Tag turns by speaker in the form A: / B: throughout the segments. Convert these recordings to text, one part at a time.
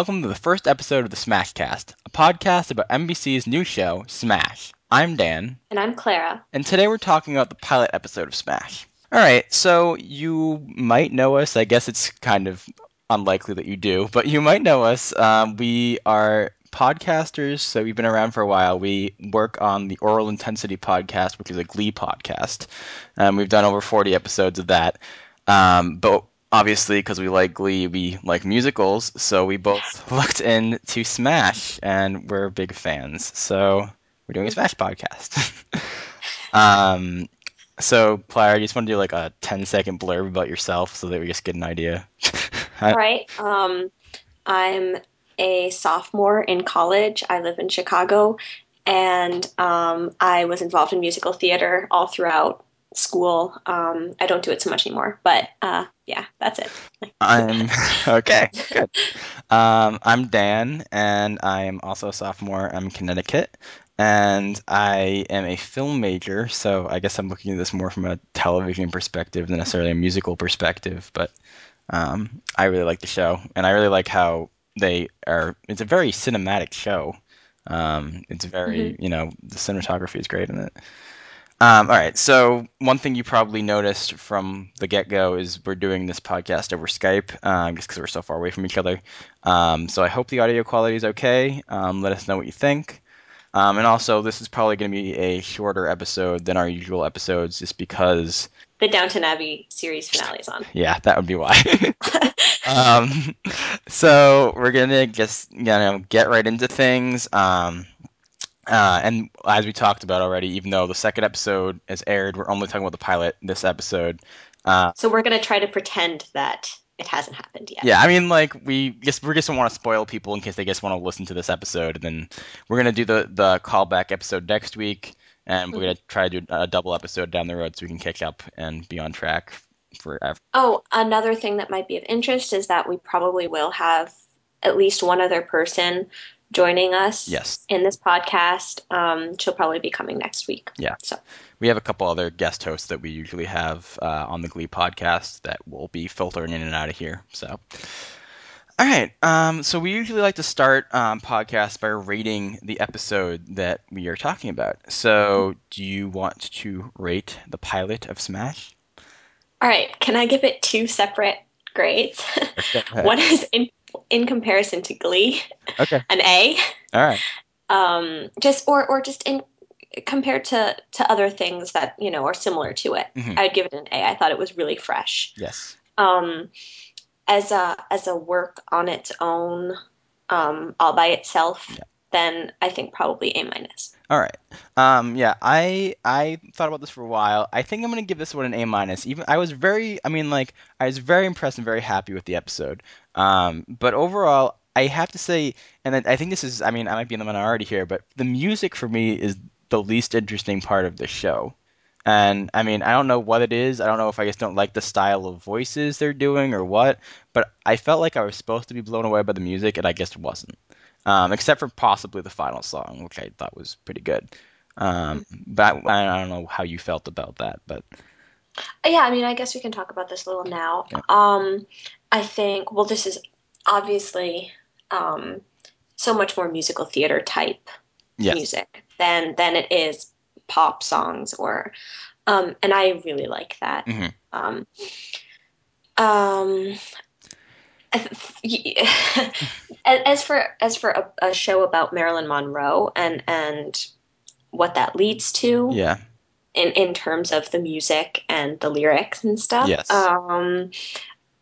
A: welcome to the first episode of the Smashcast, a podcast about NBC's new show, Smash. I'm Dan,
B: And I'm Clara.
A: and today we're talking about the pilot episode of Smash. Alright, so you might know us. I guess it's kind of unlikely that you do, but you might know us. Um, we are podcasters, so we've been around for a while. We work on the Oral Intensity podcast, which is a Glee podcast. Um, we've done over 40 episodes of that. Um, but obviously, because we like Glee, we like musicals, so we both looked into Smash, and we're big fans. So we're doing a Smash podcast. um, so, Clara, you just want to do like a 10 second blurb about yourself so that we just get an idea?
B: All right. Um, I'm a sophomore in college. I live in Chicago, and um, I was involved in musical theater all throughout school. Um, I don't do it so much anymore, but uh, yeah, that's it.
A: I'm okay, good. Um, I'm Dan, and I am also a sophomore. I'm in Connecticut, and I am a film major. So I guess I'm looking at this more from a television perspective than necessarily a musical perspective. But um, I really like the show, and I really like how they are. It's a very cinematic show. Um, it's very, you know, the cinematography is great in it. Um, all right. So one thing you probably noticed from the get-go is we're doing this podcast over Skype, um, just because we're so far away from each other. Um, so I hope the audio quality is okay. Um, let us know what you think. Um, and also, this is probably going to be a shorter episode than our usual episodes, just because,
B: The Downton Abbey series finale is on.
A: yeah, that would be why. um, so we're gonna just you know get right into things. Uh, and as we talked about already, even though the second episode is aired, we're only talking about the pilot this episode. Uh,
B: So we're gonna try to pretend that it hasn't happened yet.
A: yeah, I mean, like we just we just don't want to spoil people in case they just want to listen to this episode, and then we're gonna do the the callback episode next week, and we're gonna try to do a double episode down the road so we can catch up and be on track forever.
B: Oh, another thing that might be of interest is that we probably will have at least one other person joining us
A: Yes.
B: in this podcast. Um, she'll probably be coming next week.
A: Yeah.
B: So
A: We have a couple other guest hosts that we usually have uh, on the Glee podcast that will be filtering in and out of here. So, all right. Um, so we usually like to start um, podcasts by rating the episode that we are talking about. So, do you want to rate the pilot of Smash?
B: all right, can I give it two separate grades? One is in in comparison to Glee,
A: Okay.
B: an A.
A: All right.
B: Um, just or or just in compared to to other things that you know are similar to it.
A: Mhm.
B: I'd give it an A. I thought it was really fresh.
A: Yes.
B: um, as a as a work on its own, um, all by itself,
A: Yeah.
B: Then I think probably A minus.
A: All right. Um, yeah, I I thought about this for a while. I think I'm gonna give this one an A minus. Even I was very, I mean, like I was very impressed and very happy with the episode. Um, but overall, I have to say, and I think this is, I mean, I might be in the minority here, but the music for me is the least interesting part of the show. And I mean, I don't know what it is. I don't know if I just don't like the style of voices they're doing or what. But I felt like I was supposed to be blown away by the music, and I just wasn't um, except for possibly the final song, which I thought was pretty good. Um, but I, I don't know how you felt about that, but
B: Yeah, I mean, I guess we can talk about this a little now.
A: Yeah.
B: Um, I think well, this is obviously um, so much more musical theater type
A: yes,
B: music than than it is pop songs or, um, and I really like that.
A: Mhm.
B: Um, um, as for as for a, a show about Marilyn Monroe and and what that leads to,
A: yeah,
B: in in terms of the music and the lyrics and stuff.
A: Yes.
B: Um,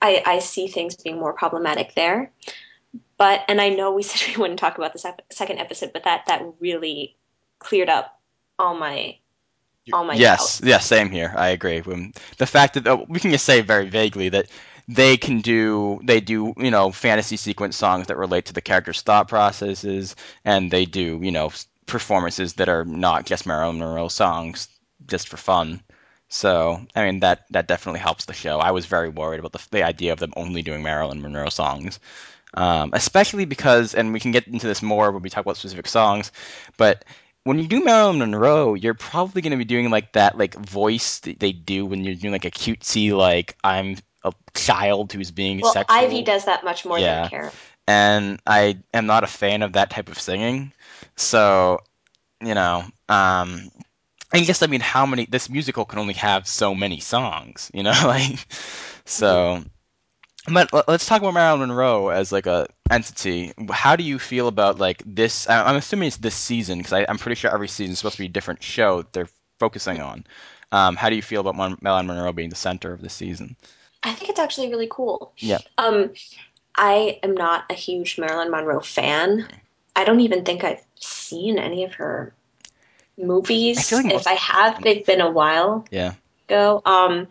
B: I I see things being more problematic there. But and I know we said we wouldn't talk about the sec- second episode, but that that really cleared up all my all my
A: yes,
B: doubts.
A: yes, same here. I agree. When the fact that oh, we can just say very vaguely that they can do they do you know fantasy sequence songs that relate to the character's thought processes, and they do you know performances that are not just Marilyn Monroe songs just for fun. So I mean that that definitely helps the show. I was very worried about the the idea of them only doing Marilyn Monroe songs um, especially because, and we can get into this more when we talk about specific songs, but when you do Marilyn Monroe, you're probably going to be doing like that like voice that they do when you're doing like a cutesy like I'm a child who's being
B: Well,
A: sexual.
B: Ivy does that much more
A: Yeah.
B: than Karen.
A: and I am not a fan of that type of singing. So, you know, um, I guess I mean how many this musical can only have so many songs, you know, like so. But let- let's talk about Marilyn Monroe as like a entity. How do you feel about like this? I- I'm assuming it's this season because I'm pretty sure every season is supposed to be a different show that they're focusing on. Um, how do you feel about Mon- Marilyn Monroe being the center of the season?
B: I think it's actually really cool.
A: Yeah.
B: Um, I am not a huge Marilyn Monroe fan. I don't even think I've seen any of her movies.
A: I like
B: if I have, they've been a while
A: Yeah.
B: ago. Um,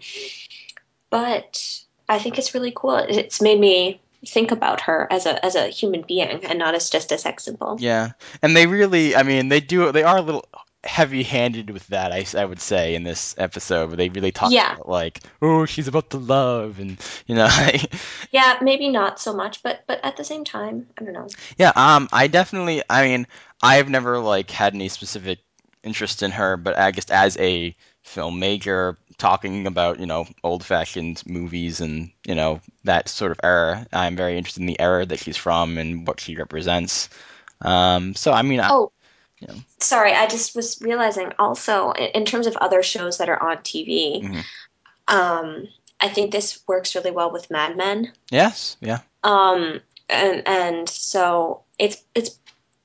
B: but I think it's really cool. It's made me think about her as a as a human being and not as just a sex symbol.
A: Yeah, and they really, I mean, they do, they are a little heavy-handed with that. I, I would say in this episode, where they really talk
B: Yeah.
A: about like, oh, she's about to love, and you know,
B: Yeah, maybe not so much, but but at the same time, I don't know.
A: Yeah, um, I definitely. I mean, I've never like had any specific interest in her, but I guess as a film major, talking about you know old-fashioned movies and you know that sort of era, I'm very interested in the era that she's from and what she represents. Um, so I mean, I,
B: Oh,
A: yeah.
B: sorry, I just was realizing also in, terms of other shows that are on TV,
A: Mhm.
B: um, I think this works really well with Mad Men.
A: yes, yeah,
B: Um, and and so it's it's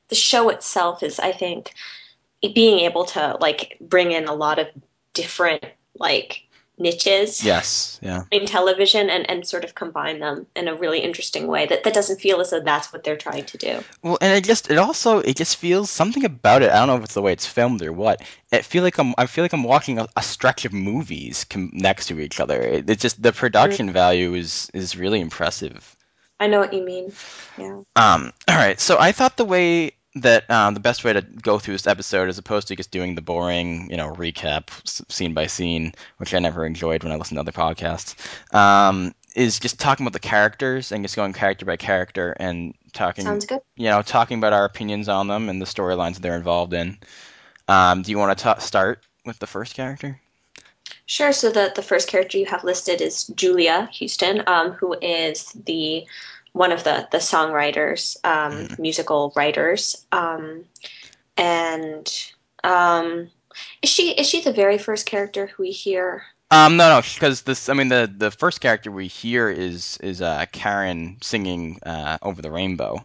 B: the show itself is I think being able to like bring in a lot of different like niches
A: yes, yeah.
B: in television and, and sort of combine them in a really interesting way that, that doesn't feel as though that's what they're trying to do.
A: Well, and it just it also it just feels something about it. I don't know if it's the way it's filmed or what. It feel like I'm I feel like I'm watching a, a stretch of movies com- next to each other. It, it's just the production value is is really impressive.
B: I know what you mean. Yeah.
A: Um, all right, so I thought the way that um, the best way to go through this episode, as opposed to just doing the boring, you know, recap scene by scene, which I never enjoyed when I listened to other podcasts, um, is just talking about the characters and just going character by character and talking
B: Sounds good.
A: you know, talking about our opinions on them and the storylines that they're involved in. Um, do you want to ta start with the first character?
B: Sure. So the, the first character you have listed is Julia Houston, um, who is the one of the the songwriters, um, musical writers, um, and um, is she is she the very first character who we hear?
A: Um, no, no, because this, I mean, the the first character we hear is is uh, Karen singing uh, "Over the Rainbow"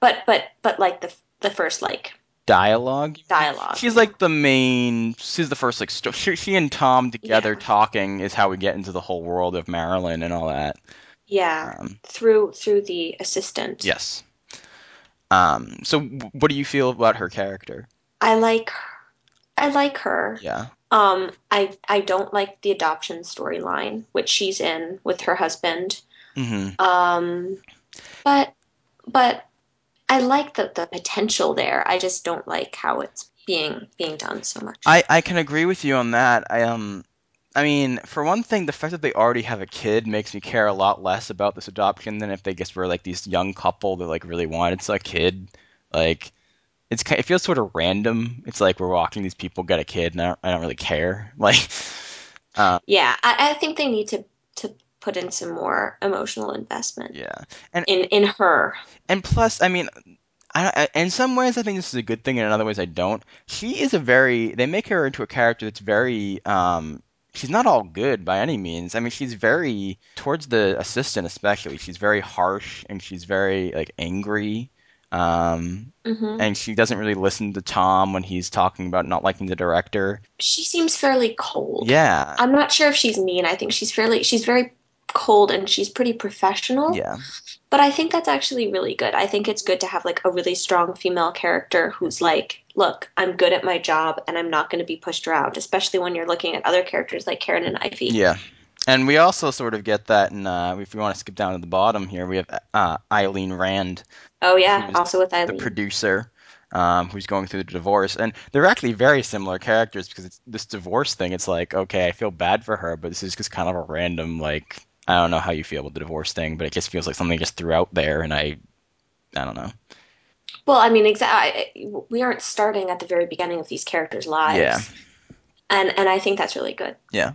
B: But but but like the the first like
A: dialogue.
B: dialogue.
A: She's like the main. She's the first like. Sto- she, she and Tom together
B: Yeah.
A: talking is how we get into the whole world of Marilyn and all that.
B: Yeah
A: Um,
B: through through the assistant.
A: yes. Um. So, w- what do you feel about her character?
B: I like I like her.
A: Yeah.
B: Um, I I don't like the adoption storyline, which she's in with her husband.
A: Mm-hmm.
B: Um, but but I like the the potential there. I just don't like how it's being being done so much.
A: I, I can agree with you on that. I um I mean, for one thing, the fact that they already have a kid makes me care a lot less about this adoption than if they just were like these young couple that like really wanted a kid. Like it's it feels sort of random. It's like we're watching these people get a kid and I don't, I don't really care. Like uh,
B: yeah, I, I think they need to to put in some more emotional investment
A: yeah.
B: and in in her.
A: And plus, I mean, I, I, in some ways, I think this is a good thing, and in other ways, I don't. She is a very. They make her into a character that's very. Um, she's not all good by any means. I mean, she's very towards the assistant, especially. She's very harsh and she's very like angry. Um,
B: hmm
A: and she doesn't really listen to Tom when he's talking about not liking the director.
B: She seems fairly cold.
A: Yeah,
B: I'm not sure if she's mean. I think she's fairly she's very cold and she's pretty professional.
A: yeah,
B: But I think that's actually really good. I think it's good to have like a really strong female character who's like, look, I'm good at my job and I'm not going to be pushed around, especially when you're looking at other characters like Karen and Ivy.
A: yeah. And we also sort of get that in, uh, if we want to skip down to the bottom here, we have uh, Eileen Rand,
B: Oh yeah, also with Eileen.
A: the producer, um, who's going through the divorce. And they're actually very similar characters because it's this divorce thing. It's like, okay, I feel bad for her, but this is just kind of a random, like, I don't know how you feel about the divorce thing, but it just feels like something just threw out there, and I, I don't know.
B: Well, I mean, exactly. We aren't starting at the very beginning of these characters' lives.
A: Yeah.
B: And and I think that's really good. Yeah.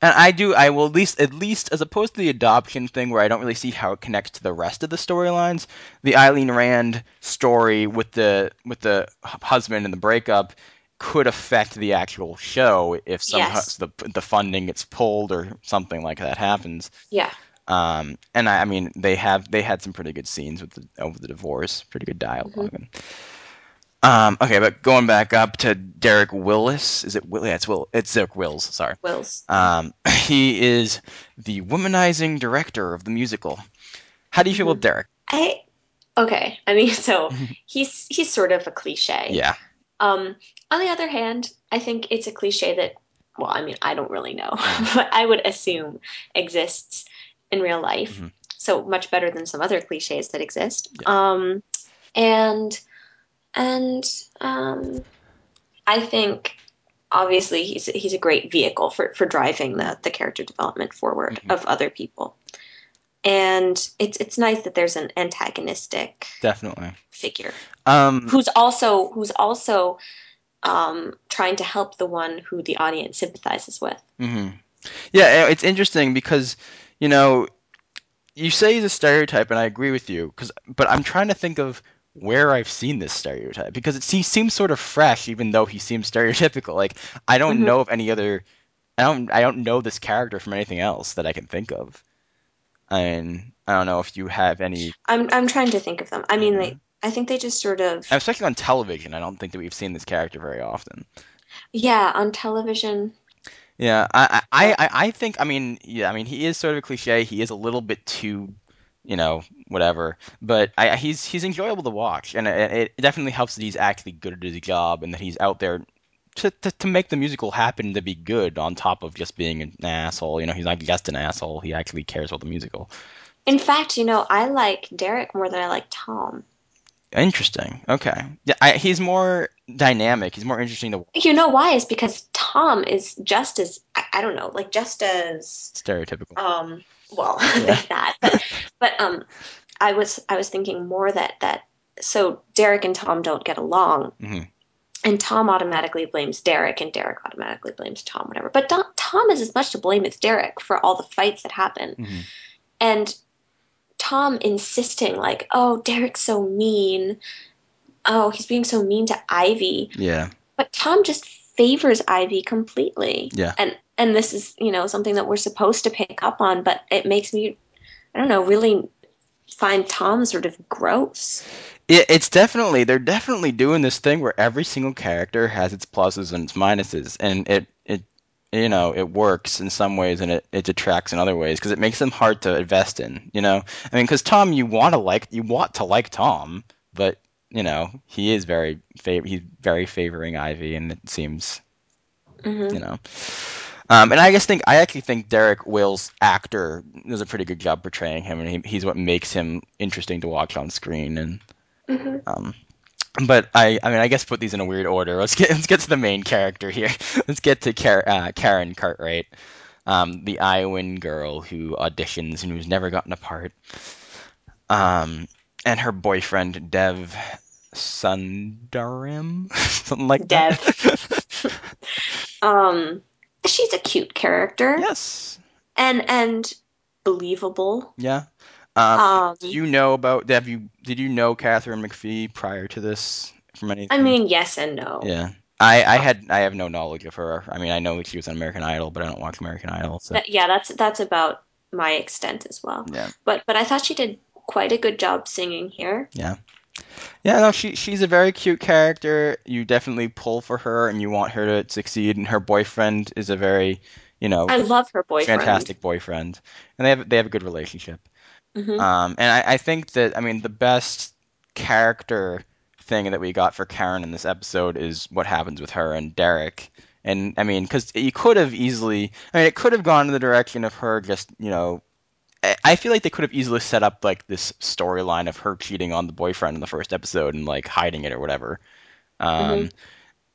A: And I do, I will at least, at least as opposed to the adoption thing where I don't really see how it connects to the rest of the storylines, the Eileen Rand story with the with the husband and the breakup could affect the actual show if somehow
B: Yes.
A: the the funding gets pulled or something like that happens.
B: Yeah.
A: Um, and I, I mean, they have they had some pretty good scenes with the over the divorce, pretty good dialog And, um, okay, but going back up to Derek Willis, is it Will? Yeah, it's Will. It's Derek Wills. Sorry.
B: Wills.
A: Um, he is the womanizing director of the musical. How do you feel
B: Mhm.
A: about Derek?
B: I okay. I mean, so he's he's sort of a cliche.
A: Yeah,
B: Um, on the other hand, I think it's a cliche that, well, I mean, I don't really know, but I would assume exists in real life.
A: Mhm.
B: So much better than some other cliches that exist.
A: Yeah.
B: Um, and and um, I think obviously he's he's a great vehicle for for driving the the character development forward
A: Mhm.
B: of other people. And it's it's nice that there's an antagonistic
A: definitely.
B: figure
A: Um,
B: who's also who's also um, trying to help the one who the audience sympathizes with.
A: hmm Yeah, it's interesting because you know you say he's a stereotype, and I agree with you. Cause, but I'm trying to think of where I've seen this stereotype because it he seems sort of fresh, even though he seems stereotypical. Like I don't
B: Mhm.
A: know of any other. I don't. I don't know this character from anything else that I can think of. I mean, I don't know if you have any,
B: I'm I'm trying to think of them. I mean,
A: Yeah.
B: they I think they just sort of I'm
A: especially on television. I don't think that we've seen this character very often.
B: yeah on television.
A: Yeah, I, I, I, I think. I mean, yeah, I mean, he is sort of a cliche. He is a little bit too, you know, whatever. But I, he's he's enjoyable to watch, and it, it definitely helps that he's actually good at his job and that he's out there to, to to make the musical happen to be good. On top of just being an asshole, you know, he's not just an asshole. He actually cares about the musical.
B: In fact, you know, I like Derek more than I like Tom.
A: Interesting. Okay. Yeah, I, he's more dynamic. He's more interesting to
B: You know why? Is because Tom is just as I, I don't know, like just as
A: stereotypical.
B: um well
A: Yeah.
B: that but but um i was i was thinking more that that so derek and tom don't get along
A: Mhm.
B: and tom automatically blames derek and derek automatically blames tom whatever but Don, tom is as much to blame as derek for all the fights that happen
A: Mhm.
B: and tom insisting like oh derek's so mean oh he's being so mean to ivy
A: Yeah.
B: but Tom just favors Ivy completely.
A: Yeah.
B: And and this is, you know, something that we're supposed to pick up on, but it makes me I don't know, really find Tom sort of gross.
A: It, it's definitely they're definitely doing this thing where every single character has its pluses and its minuses, and it it you know it works in some ways and it, it detracts in other ways because it makes them hard to invest in. You know, I mean, because Tom, you want to like you want to like Tom, but you know he is very fav- he's very favoring Ivy, and it seems
B: hmm
A: you know. Um, and I just think I actually think Derek Will's actor does a pretty good job portraying him, and he, he's what makes him interesting to watch on screen. And
B: hmm
A: um, but I, I mean, I guess put these in a weird order. Let's get let's get to the main character here. Let's get to Car- uh, Karen Cartwright, um, the Iowan girl who auditions and who's never gotten a part, um, and her boyfriend Dev Sundaram, something like that.
B: Um she's a cute character
A: yes.
B: and and believable.
A: Yeah. Um,
B: Um
A: do you know about? Have you? Did you know Katharine McPhee prior to this from anything?
B: I mean, yes and no.
A: Yeah. I, I had I have no knowledge of her. I mean, I know that she was on American Idol, but I don't watch American Idol. So
B: yeah, that's that's about my extent as well.
A: yeah,
B: But but I thought she did quite a good job singing here.
A: Yeah. Yeah, no, she she's a very cute character. You definitely pull for her and you want her to succeed. And her boyfriend is a very, you know,
B: I love her boyfriend.
A: fantastic boyfriend, and they have they have a good relationship.
B: hmm
A: Um, and I, I think that I mean the best character thing that we got for Karen in this episode is what happens with her and Derek. And I mean, because you could have easily, I mean, it could have gone in the direction of her just, you know, I feel like they could have easily set up like this storyline of her cheating on the boyfriend in the first episode and like hiding it or whatever. Um,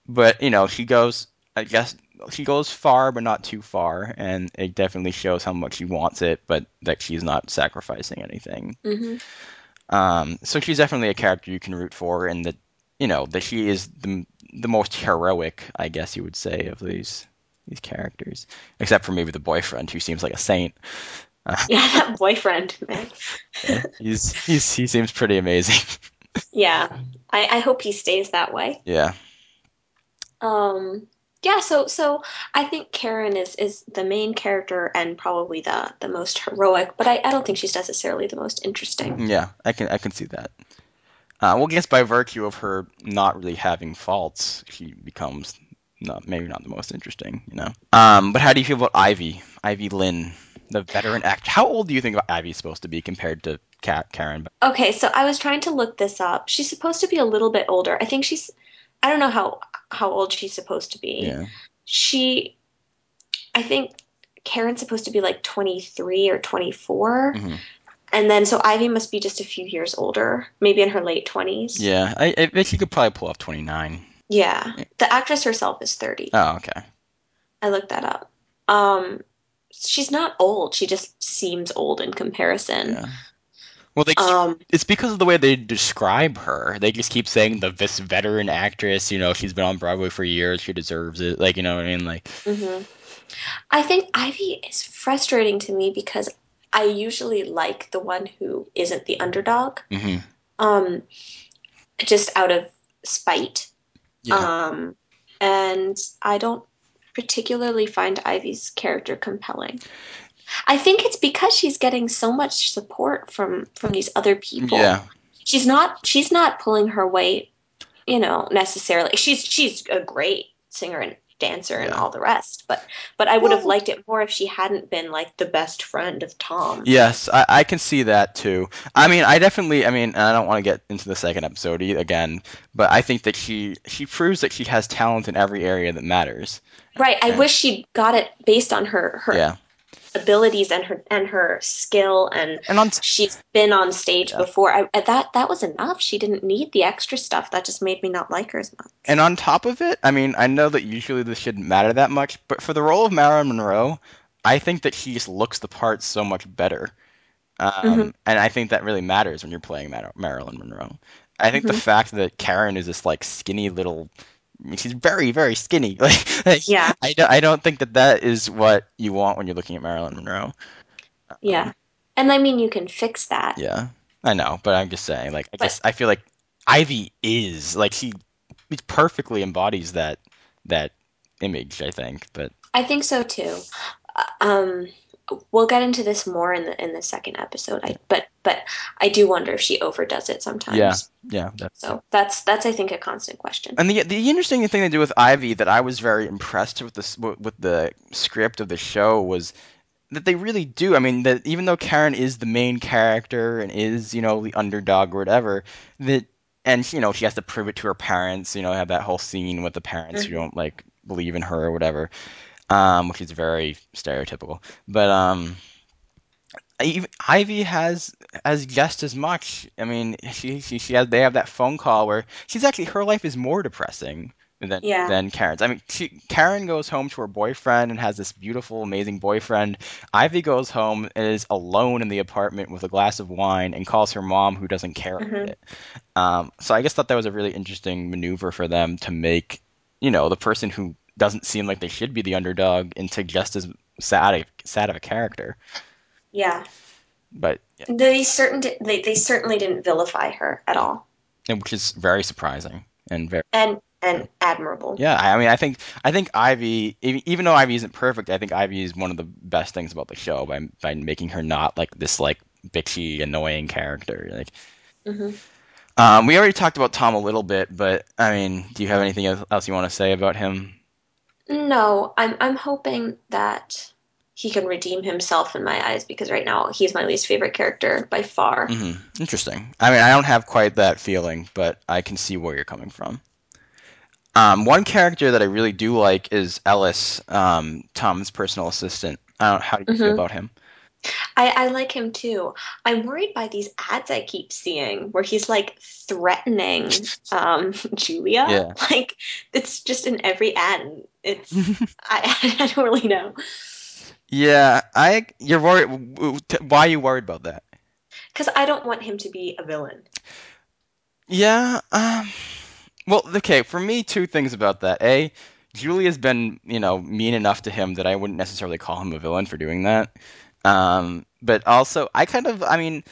A: but you know, she goes, I guess she goes far, but not too far, and it definitely shows how much she wants it, but that she's not sacrificing anything.
B: hmm
A: Um, so she's definitely a character you can root for, and that you know that she is the the most heroic, I guess you would say, of these these characters, except for maybe the boyfriend, who seems like a saint.
B: Yeah, that boyfriend, man.
A: yeah, he's he's he seems pretty amazing.
B: Yeah, I, I hope he stays that way.
A: yeah,
B: Um, yeah, so so I think Karen is is the main character and probably the the most heroic, but I, I don't think she's necessarily the most interesting.
A: yeah, I can I can see that. Uh, well, I guess by virtue of her not really having faults, she becomes not maybe not the most interesting, you know. Um, but how do you feel about Ivy, Ivy Lynn, the veteran actor? How old do you think Ivy's supposed to be compared to Ka Karen?
B: Okay, so I was trying to look this up. She's supposed to be a little bit older. I think she's I don't know how how old she's supposed to be.
A: Yeah,
B: She I think Karen's supposed to be like 23 or 24.
A: Mm-hmm.
B: And then so Ivy must be just a few years older, maybe in her late 20s.
A: yeah. I, I bet she could probably pull off 29.
B: Yeah. The actress herself is 30.
A: Oh, okay.
B: I looked that up. Um, she's not old. She just seems old in comparison.
A: Yeah. Well, they keep,
B: Um,
A: it's because of the way they describe her. They just keep saying the this veteran actress. You know, she's been on Broadway for years. She deserves it. Like, you know what I mean? Like,
B: mhm. I think Ivy is frustrating to me because I usually like the one who isn't the underdog.
A: hmm
B: Um, just out of spite.
A: yeah,
B: Um, and I don't particularly find Ivy's character compelling. I think it's because she's getting so much support from from these other people.
A: yeah.
B: She's not she's not pulling her weight, you know, necessarily. She's she's a great singer and dancer and
A: Yeah.
B: all the rest, but but I would have liked it more if she hadn't been like the best friend of Tom.
A: Yes, I, I can see that too. I mean, I definitely. I mean, I don't want to get into the second episode e- again, but I think that she she proves that she has talent in every area that matters.
B: Right. I
A: Yeah.
B: wish she got it based on her her
A: Yeah,
B: abilities and her and her skill and
A: and on t-
B: she's been on stage
A: Yeah.
B: before. I, that that was enough. She didn't need the extra stuff. That just made me not like her as much.
A: and on top of it, I mean, I know that usually this shouldn't matter that much, but for the role of Marilyn Monroe, I think that she just looks the part so much better. Um,
B: Mhm.
A: and I think that really matters when you're playing Mar- Marilyn Monroe. I think the
B: Mhm.
A: fact that Karen is this like skinny little, she's very very skinny. Like, like
B: Yeah.
A: I don't, I don't think that that is what you want when you're looking at Marilyn Monroe.
B: Yeah. And I mean, you can fix that.
A: Yeah, I know, but I'm just saying, like, I
B: But-
A: just I feel like Ivy is like she, she perfectly embodies that that image. I think, but
B: I think so too. Uh, Um, we'll get into this more in the in the second episode. I but but I do wonder if she overdoes it sometimes.
A: Yeah. yeah, that's
B: So that's that's I think a constant question.
A: And the the interesting thing they do with Ivy that I was very impressed with this with the script of the show was that they really do. I mean, that even though Karen is the main character and is you know the underdog or whatever, that and you know she has to prove it to her parents. You know, have that whole scene with the parents who
B: Mhm.
A: don't like believe in her or whatever, um, which is very stereotypical. But um. Ivy has has just as much. I mean, she, she she has they have that phone call where she's actually her life is more depressing than
B: Yeah.
A: than Karen's. I mean, she, Karen goes home to her boyfriend and has this beautiful, amazing boyfriend. Ivy goes home and is alone in the apartment with a glass of wine and calls her mom, who doesn't care about
B: Mhm.
A: it. Um, so I just thought that was a really interesting maneuver for them to make, you know, the person who doesn't seem like they should be the underdog into just as sad a, sad of a character.
B: Yeah.
A: But yeah,
B: They certain they, they certainly didn't vilify her at all.
A: and which is very surprising and very
B: And and admirable.
A: yeah. I I mean, I think I think Ivy, even though Ivy isn't perfect, I think Ivy is one of the best things about the show by by making her not like this like bitchy, annoying character. Like,
B: hmm
A: Um, we already talked about Tom a little bit, but I mean, do you have anything else you want to say about him?
B: No, I'm I'm hoping that he can redeem himself in my eyes because right now he's my least favorite character by far.
A: hmm Interesting. I mean, I don't have quite that feeling, but I can see where you're coming from. Um, one character that I really do like is Ellis, um, Tom's personal assistant. I don't, how do you feel
B: Mhm.
A: about him?
B: I, I like him too. I'm worried by these ads I keep seeing where he's like threatening um, Julia.
A: Yeah.
B: Like it's just in every ad. And it's I, I don't really know
A: Yeah, I. You're worried. w- w- t- Why are you worried about that?
B: because I don't want him to be a villain.
A: Yeah. Um. Well, okay. For me, two things about that. A, Julia's been, you know, mean enough to him that I wouldn't necessarily call him a villain for doing that. Um. But also, I kind of. I mean,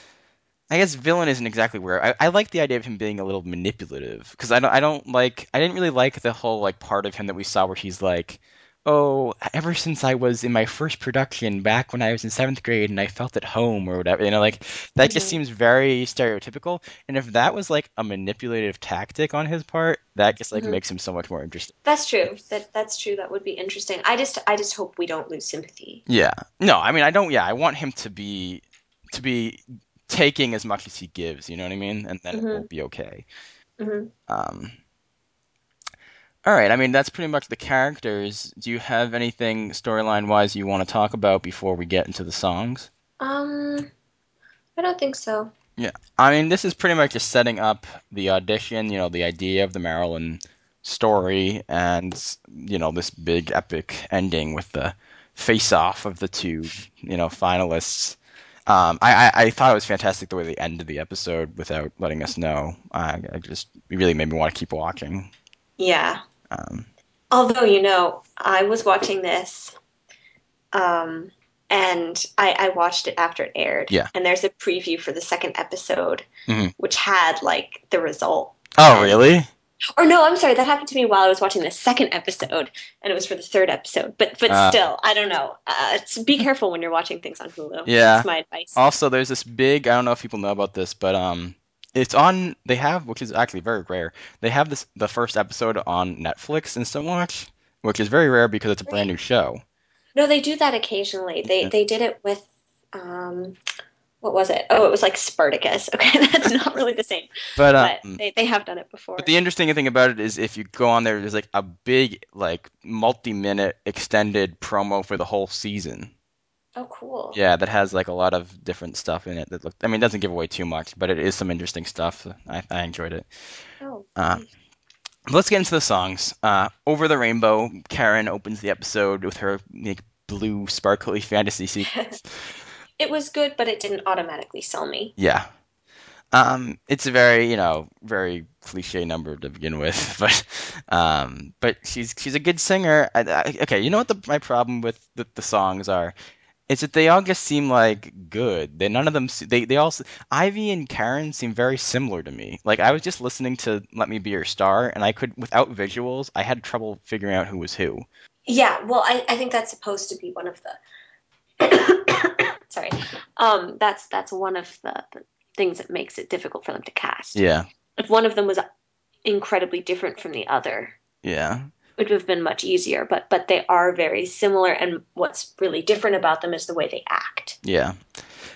A: I guess villain isn't exactly where I, I like the idea of him being a little manipulative because I don't I don't like I didn't really like the whole like part of him that we saw where he's like, oh, ever since I was in my first production back when I was in seventh grade and I felt at home or whatever, you know, like that just
B: Mhm.
A: seems very stereotypical. And if that was like a manipulative tactic on his part, that just like
B: Mhm.
A: makes him so much more interesting.
B: That's true. That that's true. That would be interesting. I just I just hope we don't lose sympathy.
A: Yeah. No, I mean I don't. Yeah, I want him to be to be taking as much as he gives. You know what I mean? And then it will be okay.
B: hmm
A: Um, all right. I mean, that's pretty much the characters. Do you have anything storyline wise you want to talk about before we get into the songs?
B: Um, I don't think so. Yeah.
A: I mean, this is pretty much just setting up the audition, you know, the idea of the Marilyn story, and, you know, this big epic ending with the face off of the two, you know, finalists. Um, I, I, I thought it was fantastic the way they ended the episode without letting us know. I, I just, it really made me want to keep watching.
B: Yeah.
A: Um,
B: Although, you know, I was watching this, um, and I, I watched it after it aired.
A: Yeah.
B: And there's a preview for the second episode,
A: Mhm.
B: which had like the result.
A: oh, really?
B: Or no, I'm sorry, that happened to me while I was watching the second episode, and it was for the third episode. But but
A: Uh.
B: still, I don't know. Uh, be careful when you're watching things on Hulu.
A: Yeah.
B: That's my advice.
A: Also, there's this big. I don't know if people know about this, but um, it's on. They have, which is actually very rare. They have this the first episode on Netflix Instant Watch, which is very rare because it's a brand new show.
B: No, they do that occasionally. They
A: Yeah.
B: they did it with um, what was it? Oh, it was like Spartacus. Okay, that's not really the same,
A: But
B: but
A: um,
B: they, they have done it before.
A: but the interesting thing about it is if you go on there, there's like a big like multi-minute extended promo for the whole season.
B: Oh, cool.
A: Yeah, that has like a lot of different stuff in it. That look, I mean, it doesn't give away too much, but it is some interesting stuff. I, I enjoyed it.
B: Oh,
A: Uh. Let's get into the songs. Uh, Over the Rainbow, Karen opens the episode with her like, blue, sparkly fantasy sequence.
B: it was good, but it didn't automatically sell me.
A: yeah. Um, it's a very, you know, very cliche number to begin with, but um, but she's she's a good singer. I, I, okay, you know what the, my problem with the, the songs are? Is that they all just seem like good. They none of them. se- They they all. Ivy and Karen seem very similar to me. Like I was just listening to "Let Me Be Your Star," and I could, without visuals, I had trouble figuring out who was who.
B: Yeah, well, I, I think that's supposed to be one of the. Sorry, um, that's that's one of the, the things that makes it difficult for them to cast.
A: Yeah,
B: If one of them was incredibly different from the other,
A: yeah.
B: Would have been much easier. But but they are very similar, and what's really different about them is the way they act.
A: Yeah.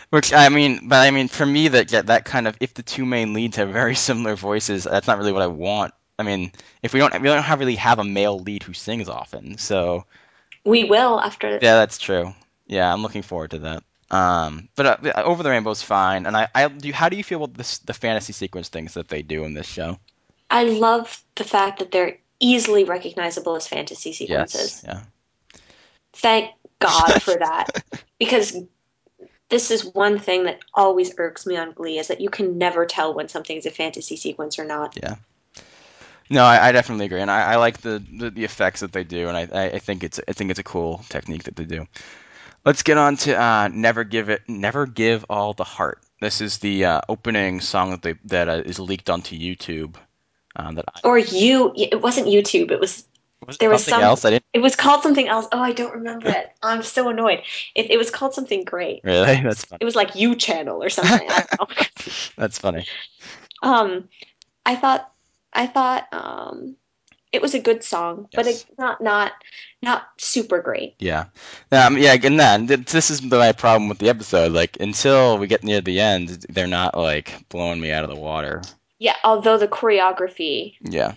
A: Which I mean, but I mean, for me, that that kind of if the two main leads have very similar voices, that's not really what I want. I mean, if we don't, we don't have really have a male lead who sings often, so
B: We will after.
A: yeah, that's true. Yeah, I'm looking forward to that. Um, but uh, Over the Rainbow's fine, and I, I do. How do you feel about this, the fantasy sequence things that they do in this show?
B: I love the fact that they're easily recognizable as fantasy sequences.
A: Yes, yeah,
B: Thank God for that. because this is one thing that always irks me on Glee is that you can never tell when something's a fantasy sequence or not. Yeah.
A: No, I, I definitely agree, and I, I like the, the, the effects that they do, and I, I, think it's I think it's a cool technique that they do. Let's get on to uh, "Never Give It, Never Give All the Heart." This is the uh, opening song that they that uh, is leaked onto YouTube. Um, that I,
B: Or you, it wasn't YouTube. It was
A: was
B: There was
A: something
B: some-
A: else. I didn't
B: it was called something else. Oh, I don't remember it. I'm so annoyed. It, it was called something great.
A: really. That's funny.
B: It was like you Channel or something. I don't know.
A: That's funny.
B: Um, I thought I thought um, it was a good song, but
A: Yes.
B: it's not not not super great.
A: Yeah, um, yeah. Again, that th- this is my problem with the episode. Like until we get near the end, they're not like blowing me out of the water.
B: Yeah, although the choreography
A: Yeah.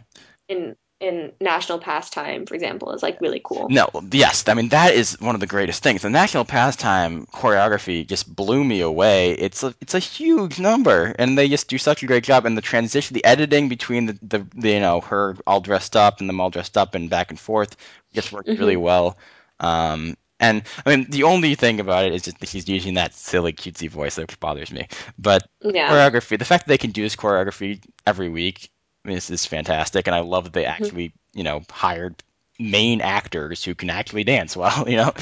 B: in in National Pastime, for example, is like really cool.
A: No, yes, I mean that is one of the greatest things. The national pastime choreography just blew me away. It's a it's a huge number, and they just do such a great job. And the transition, the editing between the, the, the you know her all dressed up and them all dressed up and back and forth just worked really well. Um, and I mean the only thing about it is just that he's using that silly cutesy voice, that bothers me. But
B: Yeah.
A: choreography, the fact that they can do this choreography every week is is fantastic, and I love that they
B: Mm-hmm.
A: actually you know hired main actors who can actually dance well. You know,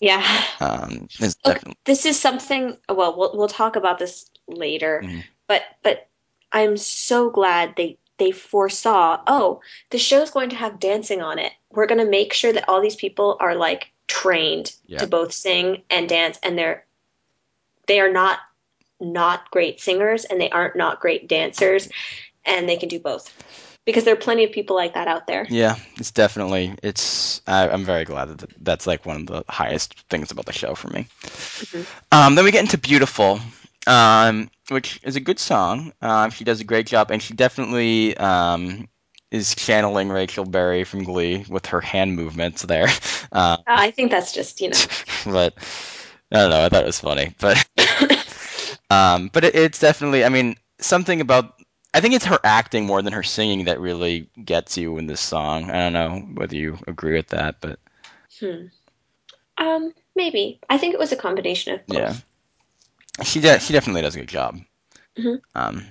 B: Yeah.
A: um,
B: Okay.
A: definitely-
B: This is something, well, we'll we'll talk about this later,
A: Mhm.
B: but but I'm so glad they they foresaw, oh, the show's going to have dancing on it. We're going to make sure that all these people are like trained
A: Yeah.
B: to both sing and dance and they're they are not not great singers and they aren't not great dancers and they can do both. Because there are plenty of people like that out there.
A: yeah, it's definitely it's. I, I'm very glad that that's like one of the highest things about the show for me.
B: Mhm.
A: Um, then we get into Beautiful, um, which is a good song. Um, she does a great job, and she definitely um, is channeling Rachel Berry from Glee with her hand movements there. Uh,
B: I think that's just, you know.
A: but I don't know. I thought it was funny, but um, but it, it's definitely. I mean, something about. I think it's her acting more than her singing that really gets you in this song. I don't know whether you agree with that, but
B: Hmm. Um, maybe. I think it was a combination of both.
A: yeah, she de- she definitely does a good job.
B: Mhm.
A: Um,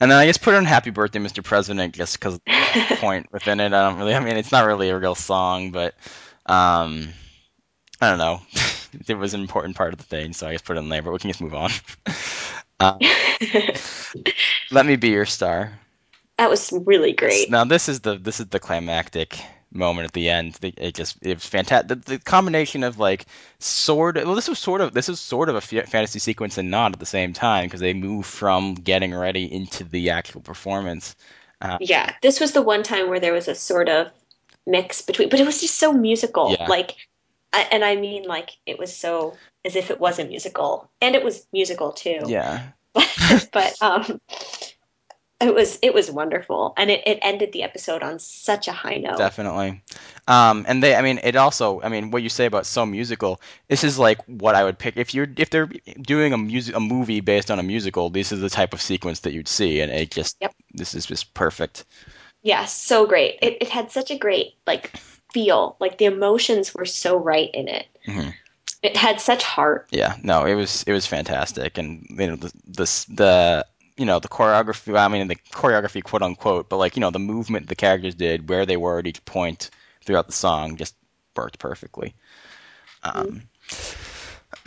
A: and then I just put on "Happy Birthday, Mr. President" just because point within it. I don't really. I mean, it's not really a real song, but um, I don't know. it was an important part of the thing, so I just put it in there. But we can just move on. um, Let me be your star.
B: that was really great.
A: Now this is the this is the climactic moment at the end. It just it was fantastic. The, the combination of like sort of well, this was sort of this is sort of a fantasy sequence and not at the same time because they move from getting ready into the actual performance.
B: Yeah, this was the one time where there was a sort of mix between, but it was just so musical.
A: Yeah.
B: Like, I, and I mean, like, it was so as if it was a musical, and it was musical too.
A: Yeah,
B: but um, it was it was wonderful, and it, it ended the episode on such a high note.
A: definitely. Um, and they, I mean, it also, I mean, what you say about so musical. This is like what I would pick if you're if they're doing a music a movie based on a musical. This is the type of sequence that you'd see, and it just
B: Yep.
A: this is just perfect.
B: Yeah, so great. It it had such a great like feel. Like the emotions were so right in it.
A: Mhm.
B: It had such heart.
A: Yeah, no, it was it was fantastic, and you know the the, the you know the choreography. I mean the choreography, quote unquote, but like you know the movement the characters did, where they were at each point throughout the song, just worked perfectly. Um,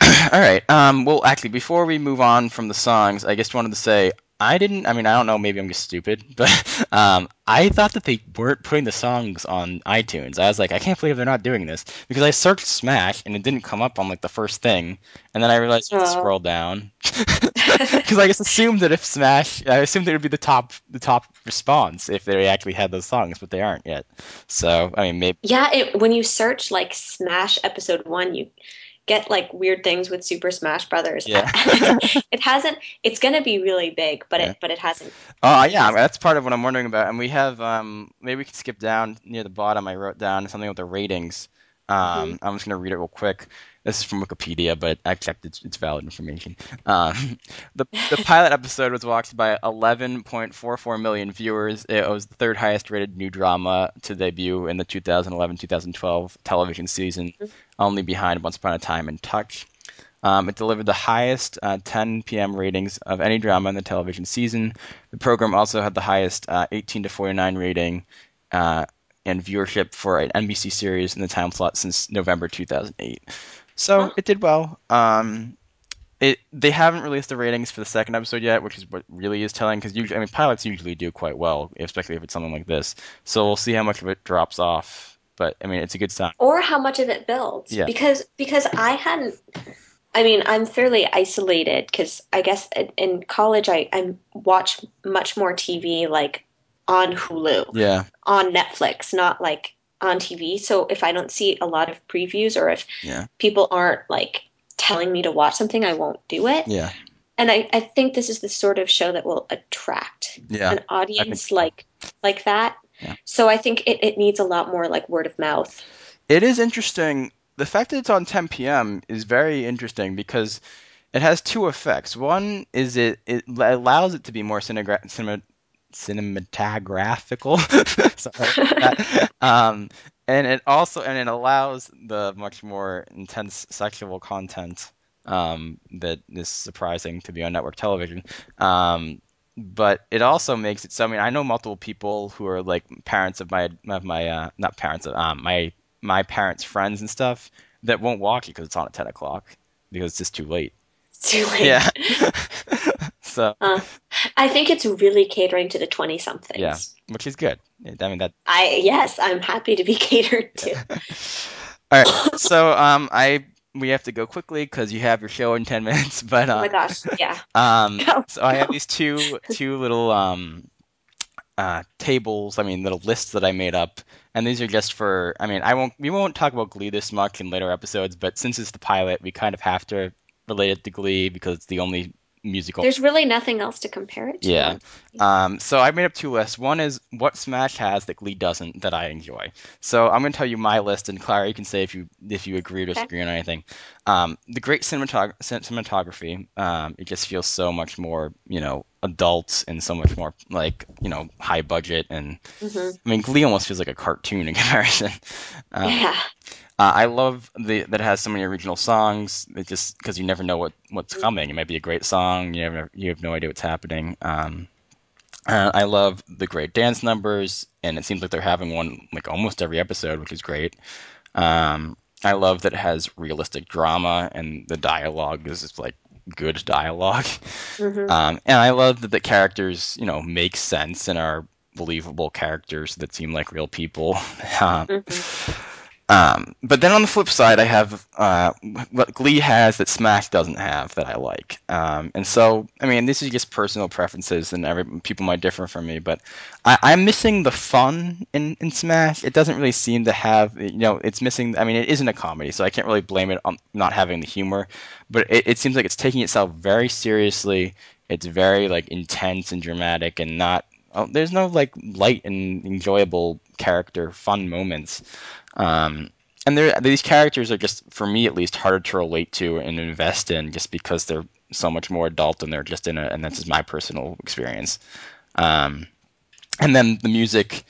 A: all right. Um, well, actually, before we move on from the songs, I just wanted to say I didn't. I mean, I don't know. Maybe I'm just stupid, but um, I thought that they weren't putting the songs on iTunes. I was like, I can't believe they're not doing this because I searched Smash and it didn't come up on like the first thing, and then I realized I had to
B: Oh.
A: scroll down because I just assumed that if Smash, I assumed it would be the top the top response if they actually had those songs, but they aren't yet. So I mean, maybe
B: Yeah, it, when you search like Smash Episode One, you get like weird things with Super Smash Brothers.
A: Yeah.
B: it hasn't. It's gonna be really big, but
A: Yeah.
B: it but it hasn't.
A: Oh yeah, that's part of what I'm wondering about. And we have um, maybe we can skip down near the bottom. I wrote down something with the ratings. Um, I'm just gonna read it real quick. This is from Wikipedia, but I checked it's, it's valid information. Um, the the pilot episode was watched by 11.44 million viewers. It was the third highest rated new drama to debut in the 2011-2012 television season, only behind Once Upon a Time and Touch. Um, it delivered the highest uh, 10 p.m. ratings of any drama in the television season. The program also had the highest uh, 18 to 49 rating uh, and viewership for an NBC series in the time slot since November 2008. So
B: Huh.
A: it did well. Um, it they haven't released the ratings for the second episode yet, which is what really is telling because usually I mean pilots usually do quite well, especially if it's something like this. So we'll see how much of it drops off. But I mean, it's a good sign.
B: Or how much of it builds.
A: Yeah.
B: Because because I hadn't I mean, I'm fairly isolated because I guess in- in college I, I watch much more TV like on Hulu,
A: Yeah,
B: on Netflix, not like on TV. So if I don't see a lot of previews or if
A: yeah,
B: people aren't like telling me to watch something, I won't do it.
A: yeah,
B: And I, I think this is the sort of show that will attract
A: yeah.
B: an audience
A: so.
B: like like that.
A: Yeah.
B: So I think it, it needs a lot more like word of mouth.
A: It is interesting. The fact that it's on 10 p.m. is very interesting because it has two effects. One is it it allows it to be more cinema, cinematographical. Sorry. That. Um, and it also and it allows the much more intense sexual content um, that is surprising to be on network television. Um, but it also makes it so. I mean, I know multiple people who are like parents of my of my uh, not parents of um, my my parents' friends and stuff that won't watch it because it's on at ten o'clock because it's just too late.
B: It's too late.
A: Yeah. so
B: Uh, I think it's really catering to the twenty somethings.
A: Yeah. which is good. I mean that.
B: I yes, I'm happy to be catered to.
A: All right. So um, I we have to go quickly because you have your show in ten minutes. But
B: Oh
A: uh,
B: my gosh, yeah.
A: Um,
B: Go,
A: so I have these two two little um, uh, tables. I mean, little lists that I made up, and these are just for. I mean, I won't. We won't talk about Glee this much in later episodes, but since it's the pilot, we kind of have to relate it to Glee because it's the only musical.
B: There's really nothing else to compare it to.
A: Yeah. Um, so I made up two lists. One is what Smash has that Glee doesn't that I enjoy. So I'm going to tell you my list, and Clara, you can say if you if you agree or
B: Okay.
A: disagree on anything. Um, the great cinematog- cinematography. Um, it just feels so much more, you know, adult and so much more like you know high budget. And
B: hmm
A: I mean, Glee almost feels like a cartoon in comparison. Um,
B: yeah.
A: Uh, I love the that it has so many original songs. It just because you never know what what's coming. It might be a great song. You never you have no idea what's happening. Um, uh, I love the great dance numbers, and it seems like they're having one like almost every episode, which is great. Um, I love that it has realistic drama, and the dialogue is just like good dialogue.
B: hmm
A: Um, and I love that the characters, you know, make sense and are believable characters that seem like real people. Um,
B: hmm
A: um, but then on the flip side, I have uh, what Glee has that Smash doesn't have that I like. Um, and so, I mean, this is just personal preferences, and every people might differ from me. But I, I'm missing the fun in, in Smash. It doesn't really seem to have, you know, it's missing. I mean, it isn't a comedy, so I can't really blame it on not having the humor. But it, it seems like it's taking itself very seriously. It's very like intense and dramatic, and not. Oh, there's no like light and enjoyable character fun moments. Um, and these characters are just, for me at least, harder to relate to and invest in just because they're so much more adult and they're just in it. And that's just my personal experience. Um, and then the music,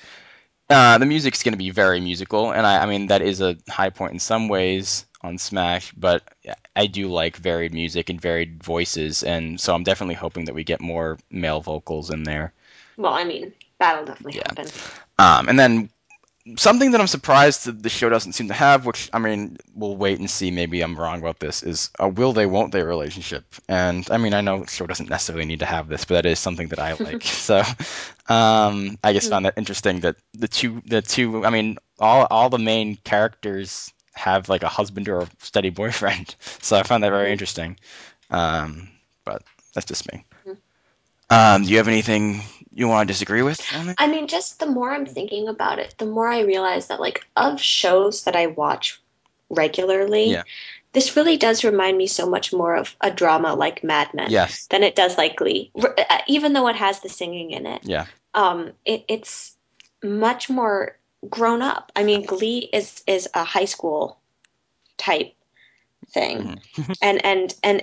A: uh, the music's going to be very musical, and I, I mean that is a high point in some ways on Smash, but I do like varied music and varied voices, and so I'm definitely hoping that we get more male vocals in there.
B: Well, I mean, that'll definitely
A: Yeah.
B: happen.
A: Um, and then something that I'm surprised that the show doesn't seem to have, which I mean, we'll wait and see. Maybe I'm wrong about this. Is a will they, won't they relationship? And I mean, I know the show doesn't necessarily need to have this, but that is something that I like. so um, I just found that interesting that the two, the two, I mean, all all the main characters have like a husband or a steady boyfriend. So I found that very
B: Mhm.
A: interesting. Um, but that's just me. Um, do you have anything you want to disagree with?
B: I mean, just the more I'm thinking about it, the more I realize that, like, of shows that I watch regularly,
A: Yeah.
B: this really does remind me so much more of a drama like Mad Men
A: Yes.
B: than it does like Glee. Uh, Even though it has the singing in it,
A: Yeah.
B: um, it, it's much more grown up. I mean, Glee is is a high school type thing,
A: Mhm.
B: and and and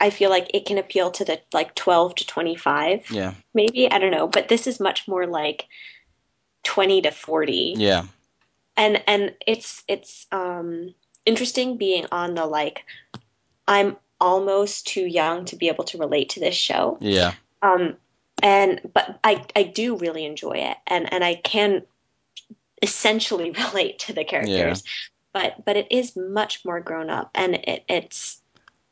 B: I feel like it can appeal to the like 12 to 25
A: Yeah.
B: maybe i don't know but this is much more like 20 to 40
A: Yeah.
B: and and it's it's um interesting being on the like i'm almost too young to be able to relate to this show
A: Yeah.
B: um and but i i do really enjoy it and and i can essentially relate to the characters but but it is much more grown up and it, it's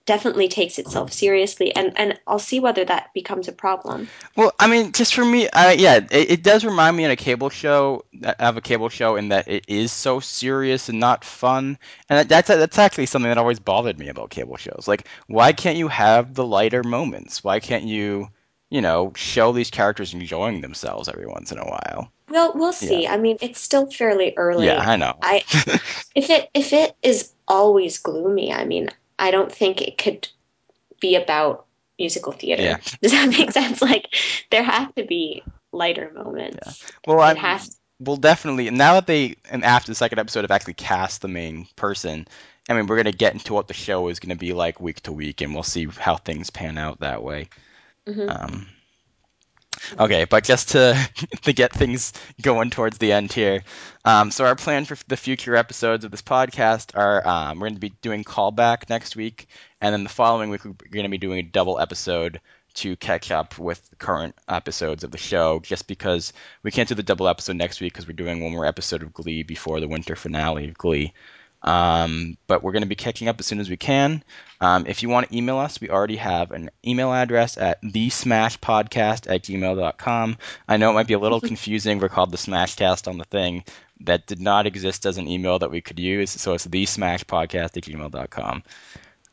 B: definitely takes itself seriously, and and I'll see whether that becomes a problem.
A: Well, I mean, just for me, uh, yeah, it, it does remind me of a cable show of a cable show in that it is so serious and not fun, and that, that's that's actually something that always bothered me about cable shows. Like, why can't you have the lighter moments? Why can't you, you know, show these characters enjoying themselves every once in a while?
B: Well, we'll see.
A: Yeah.
B: I mean, it's still fairly early.
A: Yeah, I know.
B: I if it if it is always gloomy, I mean, I don't think it could be about musical theater.
A: Yeah.
B: Does that make sense? Like there have to be lighter moments. Yeah.
A: well,
B: It
A: I'm,
B: has
A: Well, definitely. Now that they, and after the second episode, have actually cast the main person, I mean, we're going to get into what the show is going to be like week to week, and we'll see how things pan out that way.
B: Mhm.
A: Um, okay, but just to to get things going towards the end here, um, so our plan for the future episodes of this podcast are um, we're going to be doing callback next week, and then the following week we're going to be doing a double episode to catch up with current episodes of the show. Just because we can't do the double episode next week because we're doing one more episode of Glee before the winter finale of Glee. Um, but we're going to be catching up as soon as we can. Um, if you want to email us, we already have an email address at thesmashpodcast at gmail.com. I know it might be a little confusing. We're called the Smashcast on the thing. That did not exist as an email that we could use, so it's thesmashpodcast at gmail.com.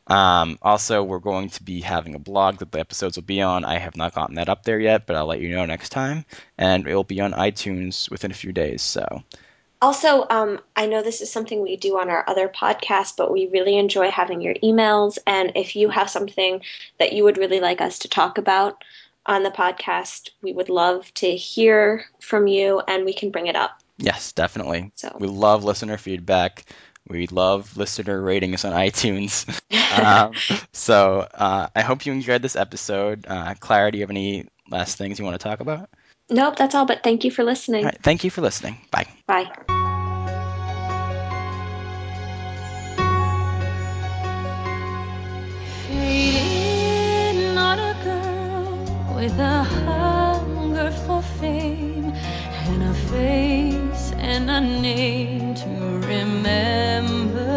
A: Um, also, we're going to be having a blog that the episodes will be on. I have not gotten that up there yet, but I'll let you know next time. And it will be on iTunes within a few days, so
B: Also, um, I know this is something we do on our other podcast, but we really enjoy having your emails. And if you have something that you would really like us to talk about on the podcast, we would love to hear from you and we can bring it up.
A: yes, definitely.
B: So,
A: We love listener feedback. We love listener ratings on iTunes. um, so uh, I hope you enjoyed this episode. Uh, Clara, do you have any last things you want to talk about?
B: Nope, that's all. But thank you for listening.
A: All right, thank you for listening. Bye.
B: Bye.
C: Fading on a girl with a hunger for fame and a face and a name to remember.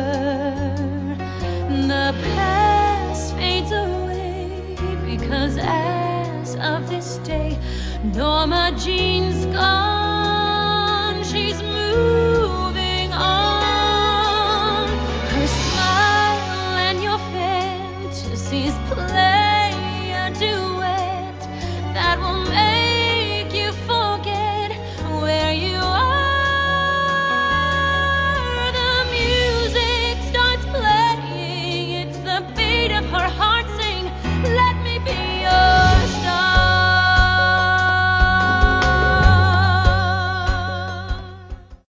C: The past fades away because as of this day, Norma Jean's gone.